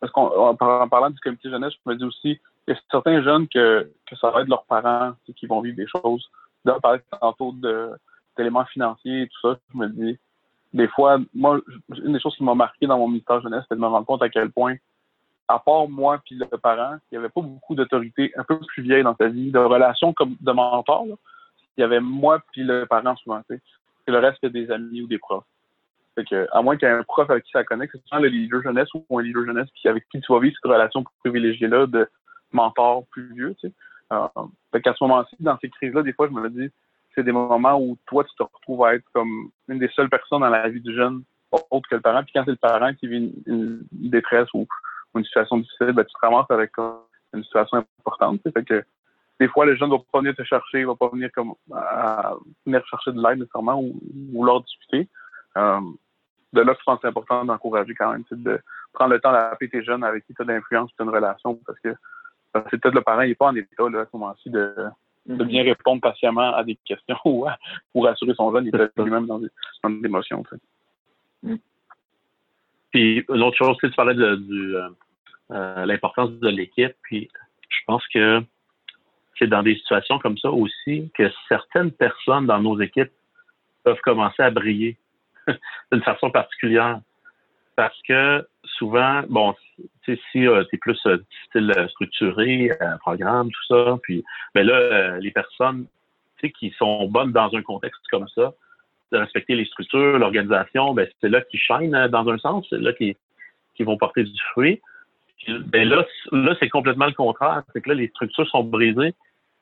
parce qu'en en parlant du comité jeunesse, je me dis aussi il y a certains jeunes que, que ça va être leurs parents qui vont vivre des choses. Là, on parlait tantôt d'éléments financiers et tout ça. Je me dis, des fois, moi, une des choses qui m'a marqué dans mon ministère jeunesse, c'était de me rendre compte à quel point, à part moi puis le parent, il n'y avait pas beaucoup d'autorité un peu plus vieille dans ta vie, de relations comme de mentor. Il y avait moi puis le parent souvent, tu sais. Et le reste, c'était des amis ou des profs. Fait que, à moins qu'il y ait un prof avec qui ça connecte, c'est souvent le leader jeunesse ou un leader jeunesse qui, avec qui tu vas vivre cette relation privilégiée-là de mentor plus vieux, tu sais. Euh, fait qu'à ce moment-ci, dans ces crises-là, des fois, je me dis, c'est des moments où toi, tu te retrouves à être comme une des seules personnes dans la vie du jeune, autre que le parent. Puis quand c'est le parent qui vit une, détresse ou, une situation difficile, ben, tu te ramasses avec une situation importante. Fait que des fois, les jeunes ne vont pas venir te chercher, ne vont pas venir comme venir chercher de l'aide nécessairement ou, leur discuter. Euh, de là, je pense que c'est important d'encourager quand même, de prendre le temps d'appeler tes jeunes avec qui tu as d'influence, tu une relation, parce que c'est peut-être le parent, il n'est pas en état là, à ce moment-ci de, de bien répondre patiemment à des questions ou pour rassurer son jeune, il est lui-même dans des, dans des émotions. Mm. Puis une autre chose, tu parlais de, de euh, euh, l'importance de l'équipe, puis je pense que c'est dans des situations comme ça aussi que certaines personnes dans nos équipes peuvent commencer à briller d'une façon particulière. Parce que souvent, bon, si euh, tu es plus euh, style euh, structuré, programme, tout ça, puis mais ben là, les personnes qui sont bonnes dans un contexte comme ça, de respecter les structures, l'organisation, ben, c'est là qu'ils chaînent dans un sens, c'est là qu'ils vont porter du fruit. Ben là, là c'est complètement le contraire. C'est que là, les structures sont brisées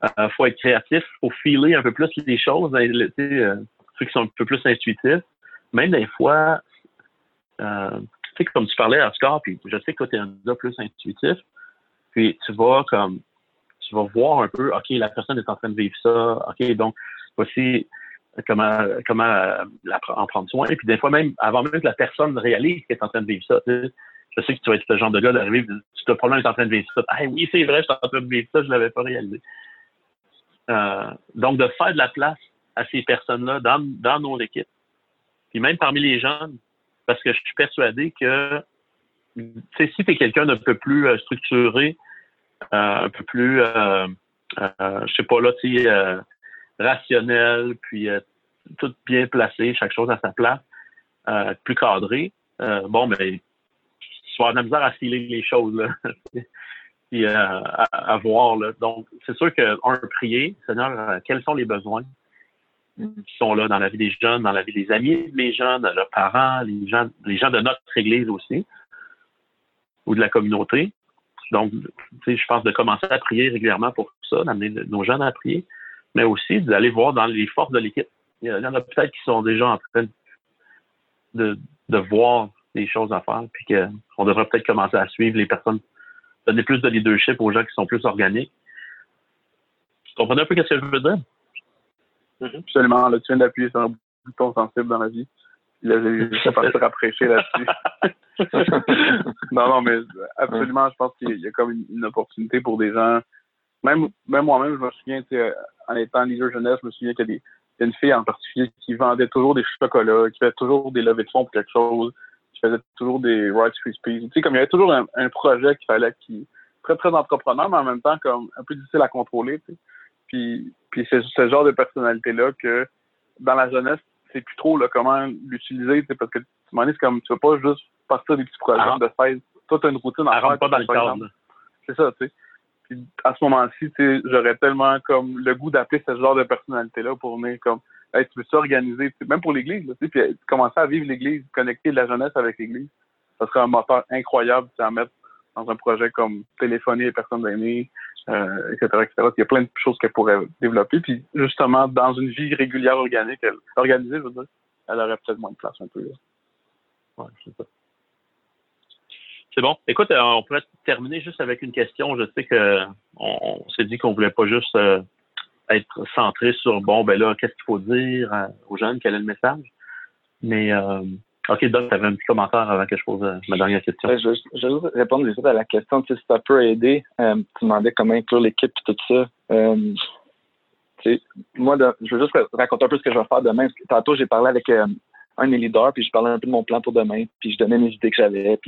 il euh, faut être créatif, faut filer un peu plus les choses, euh, ceux qui sont un peu plus intuitifs. Même des fois, euh, tu sais, comme tu parlais à Oscar, puis je sais que tu es un gars plus intuitif, puis tu vas comme tu vas voir un peu, OK, la personne est en train de vivre ça, OK, donc voici comment comment en prendre soin. Et puis des fois même, avant même que la personne réalise qu'elle est en train de vivre ça, je sais que tu vas être ce genre de gars d'arriver, tu te problème est en train de vivre ça. Ah oui, c'est vrai, je suis en train de vivre ça, je l'avais pas réalisé. Euh, donc, de faire de la place à ces personnes-là dans, dans nos équipes. Puis même parmi les jeunes, parce que je suis persuadé que si tu es quelqu'un d'un peu plus euh, structuré, euh, un peu plus, euh, je sais pas là, rationnel, puis tout bien placé, chaque chose à sa place, plus cadré, bon, ben, tu vas avoir misère à filer les choses, là. Puis euh, à, voir, là. Donc, c'est sûr que, un, prier, Seigneur, quels sont les besoins? Qui sont là dans la vie des jeunes, dans la vie des amis des jeunes, leurs parents, les gens, les gens de notre Église aussi, ou de la communauté. Donc, je pense de commencer à prier régulièrement pour ça, d'amener nos jeunes à prier, mais aussi d'aller voir dans les forces de l'équipe. Il y en a peut-être qui sont déjà en train de, de voir des choses à faire, puis qu'on devrait peut-être commencer à suivre les personnes, donner plus de leadership aux gens qui sont plus organiques. Vous comprenez un peu ce que je veux dire? Mm-hmm. Absolument. Là, tu viens d'appuyer sur un bouton sensible dans la vie. Puis là, j'ai partir à prêcher là-dessus. non, non, mais absolument, je pense qu'il y a comme une, opportunité pour des gens. Même, même moi-même, je me souviens, en étant leader jeunesse, je me souviens qu'il y a une fille en particulier qui vendait toujours des chocolats, qui faisait toujours des levées de fonds pour quelque chose, qui faisait toujours des Rice Krispies. Tu sais, comme il y avait toujours un, projet qu'il fallait qui très, très entrepreneur, mais en même temps comme un peu difficile à contrôler. Tu sais. Puis, puis c'est ce genre de personnalité-là que dans la jeunesse, c'est plus trop là, comment l'utiliser, parce que tu m'en dis comme tu veux pas juste partir des petits projets ah. de faire toute une routine à faire. pas dans le cadre. C'est ça, tu sais. Puis à ce moment-ci, j'aurais tellement comme le goût d'appeler ce genre de personnalité-là pour venir comme hey, tu veux s'organiser, même pour l'Église, puis commencer à vivre l'Église, connecter la jeunesse avec l'Église. Ça serait un moteur incroyable à mettre dans un projet comme téléphoner les personnes aînées, euh, etc., etc. Il y a plein de choses qu'elle pourrait développer. Puis justement, dans une vie régulière organique, elle, organisée, je veux dire, elle aurait peut-être moins de place un peu. Ouais, c'est ça. C'est bon. Écoute, euh, on pourrait terminer juste avec une question. Je sais que on, s'est dit qu'on voulait pas juste euh, être centré sur bon ben là, qu'est-ce qu'il faut dire aux jeunes, quel est le message? Mais OK, Doc, tu avais un petit commentaire avant que je pose euh, ma dernière question. je, vais juste répondre à la question. Tu sais, si ça peut aider, euh, tu demandais comment inclure l'équipe et tout ça. Euh, moi, je veux juste raconter un peu ce que je vais faire demain. Tantôt, j'ai parlé avec un de mes leaders, puis je parlais un peu de mon plan pour demain, puis je donnais mes idées que j'avais,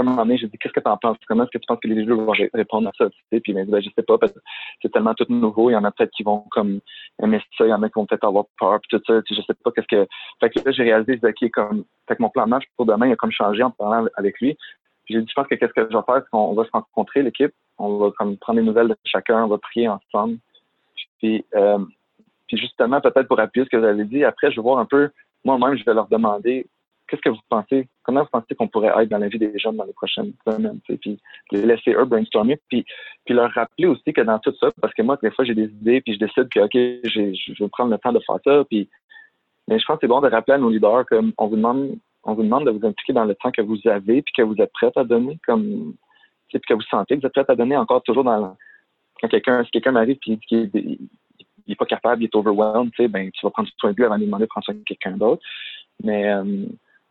un moment donné, j'ai dit, qu'est-ce que tu en penses? Comment est-ce que tu penses que les leaders vont répondre à ça? Tu? Puis il m'a dit, ben, je sais pas, parce que c'est tellement tout nouveau. Il y en a peut-être qui vont comme aimer ça, il y en a qui vont peut-être avoir peur, puis tout ça. Tu sais, je sais pas qu'est-ce que. Fait que là, j'ai réalisé, OK, comme. Fait que mon plan de match pour demain, il a comme changé en parlant avec lui. Puis j'ai dit, je pense que qu'est-ce que je vais faire, c'est qu'on va se rencontrer, l'équipe. On va comme prendre des nouvelles de chacun, on va prier ensemble. Euh, puis justement, peut-être pour appuyer ce que vous avez dit, après, je vais voir un peu, moi-même, je vais leur demander qu'est-ce que vous pensez, comment vous pensez qu'on pourrait être dans la vie des jeunes dans les prochaines semaines, puis les laisser eux brainstormer, puis, puis leur rappeler aussi que dans tout ça, parce que moi, des fois, j'ai des idées, puis je décide que, OK, je vais prendre le temps de faire ça, puis, mais je pense que c'est bon de rappeler à nos leaders qu'on vous demande, on vous demande de vous impliquer dans le temps que vous avez, puis que vous êtes prêts à donner, comme, puis que vous sentez que vous êtes prêts à donner encore toujours dans, quand quelqu'un, si quelqu'un m'arrive, puis qu'il il est pas capable, il est overwhelmed, ben, tu vas prendre soin de lui avant de lui demander de prendre soin de quelqu'un d'autre. Mais, euh,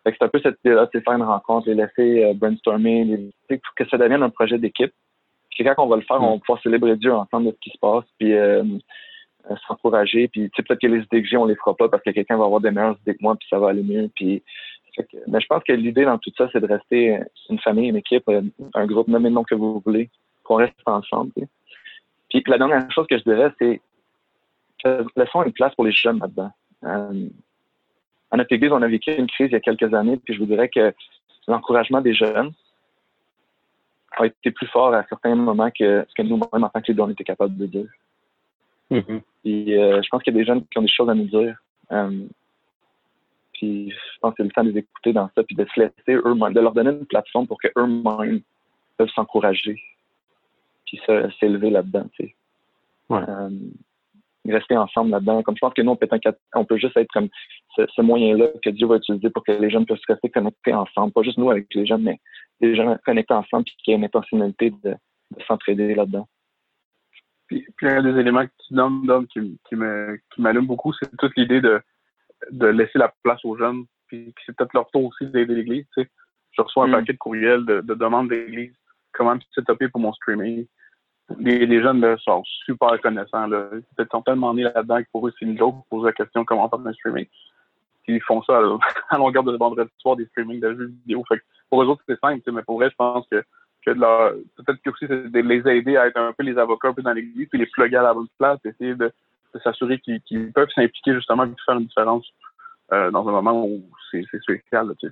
c'est un peu cette idée-là, c'est faire une rencontre, les laisser euh, brainstormer, les, pour que ça devienne un projet d'équipe. Puis quand on va le faire, on va pouvoir célébrer Dieu ensemble de ce qui se passe, puis euh, euh, s'encourager. Puis peut-être que les idées que j'ai, on les fera pas parce que quelqu'un va avoir des meilleures idées que moi, puis ça va aller mieux. Puis, mais je pense que l'idée dans tout ça, c'est de rester une famille, une équipe, un groupe, nommez le nom que vous voulez, qu'on reste ensemble. Puis la dernière chose que je dirais, c'est laissons une place pour les jeunes là-dedans à notre Église, on a vécu une crise il y a quelques années, puis je vous dirais que l'encouragement des jeunes a été plus fort à certains moments que ce que nous-mêmes, en tant que leaders, on était capables de dire. Mm-hmm. Puis euh, je pense qu'il y a des jeunes qui ont des choses à nous dire. Euh, puis je pense que c'est le temps de les écouter dans ça, puis de se laisser eux-mêmes, de leur donner une plateforme pour qu'eux-mêmes peuvent s'encourager, puis s'élever là-dedans. Tu sais. Euh, rester ensemble là-dedans. Comme je pense que nous, on peut, être on peut juste être comme ce, moyen-là que Dieu va utiliser pour que les jeunes puissent rester connectés ensemble. Pas juste nous avec les jeunes, mais les jeunes connectés ensemble puis qu'il y ait une intentionnalité de, s'entraider là-dedans. Puis, puis, un des éléments que tu donnes, qui, qui m'allume beaucoup, c'est toute l'idée de, de laisser la place aux jeunes. Puis c'est peut-être leur tour aussi d'aider l'Église. Tu sais. Je reçois un mm. paquet de courriels de, de demandes d'Église. Comment setuper pour mon streaming? Les, jeunes là, sont super connaissants. Là. Ils sont tellement nés là-dedans que pour eux, c'est une joke poser la question comment faire un streaming. Ils font ça à, longueur de vendredi soir des streamings de jeux vidéo. Pour eux autres, c'est simple, mais pour eux, je pense que, peut-être que aussi c'est de les aider à être un peu les avocats un peu dans l'église, puis les plugger à la bonne place, essayer de s'assurer qu'ils peuvent s'impliquer justement et faire une différence dans un moment où c'est spécial. sais.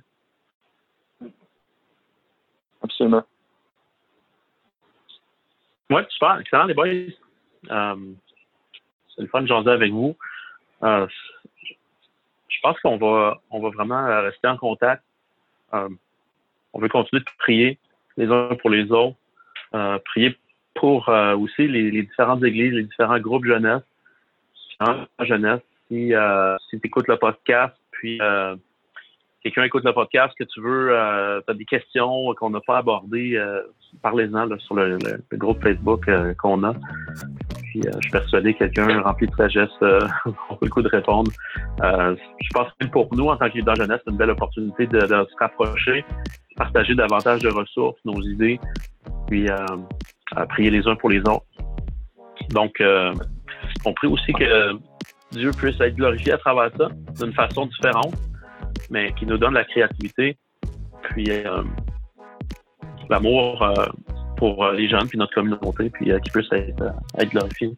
Absolument. Oui, super. Excellent, les boys. c'est le fun de jaser avec vous. je pense qu'on va, on va vraiment rester en contact. on veut continuer de prier les uns pour les autres. prier pour euh, aussi les, différentes églises, les différents groupes jeunesse. jeunesse, si, euh, si tu écoutes le podcast, puis euh, quelqu'un écoute le podcast, que tu veux, tu as des questions qu'on n'a pas abordées, parlez-en sur le, groupe Facebook qu'on a. Puis je suis persuadé que quelqu'un rempli de sagesse aura le coup de répondre. je pense que pour nous, en tant que leader jeunesse, c'est une belle opportunité de, de se rapprocher, partager davantage de ressources, nos idées, puis prier les uns pour les autres. Donc, euh, on prie aussi que Dieu puisse être glorifié à travers ça, d'une façon différente, mais qui nous donne la créativité, puis euh, l'amour euh, pour les jeunes, puis notre communauté, puis qui puisse être, être glorifié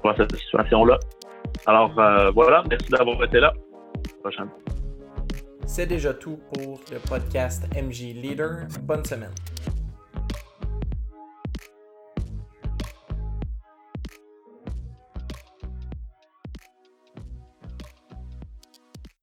pour cette situation-là. Alors, voilà, merci d'avoir été là. prochaine. C'est déjà tout pour le podcast MJ Leader. Bonne semaine.